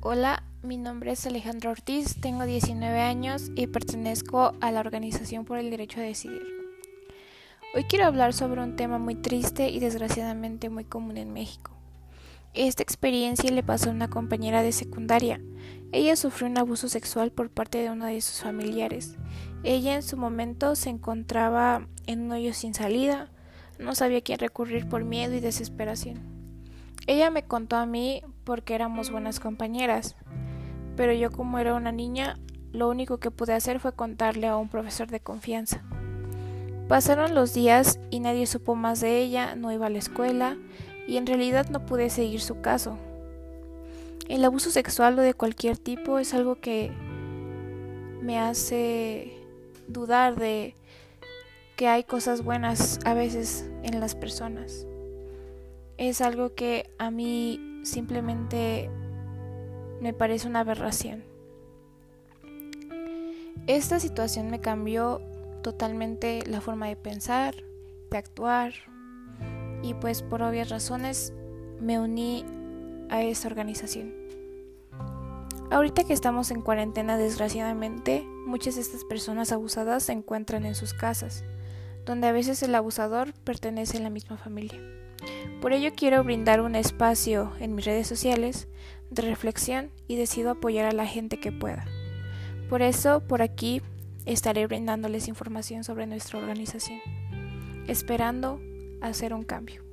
Hola, mi nombre es Alejandro Ortiz, tengo 19 años y pertenezco a la Organización por el Derecho a Decidir. Hoy quiero hablar sobre un tema muy triste y desgraciadamente muy común en México. Esta experiencia le pasó a una compañera de secundaria. Ella sufrió un abuso sexual por parte de uno de sus familiares. Ella en su momento se encontraba en un hoyo sin salida, no sabía a quién recurrir por miedo y desesperación. Ella me contó a mí porque éramos buenas compañeras, pero yo como era una niña, lo único que pude hacer fue contarle a un profesor de confianza. Pasaron los días y nadie supo más de ella, no iba a la escuela y en realidad no pude seguir su caso. El abuso sexual o de cualquier tipo es algo que me hace dudar de que hay cosas buenas a veces en las personas. Es algo que a mí simplemente me parece una aberración. Esta situación me cambió totalmente la forma de pensar, de actuar y pues por obvias razones me uní a esta organización. Ahorita que estamos en cuarentena desgraciadamente, muchas de estas personas abusadas se encuentran en sus casas, donde a veces el abusador pertenece a la misma familia. Por ello quiero brindar un espacio en mis redes sociales de reflexión y decido apoyar a la gente que pueda. Por eso, por aquí estaré brindándoles información sobre nuestra organización, esperando hacer un cambio.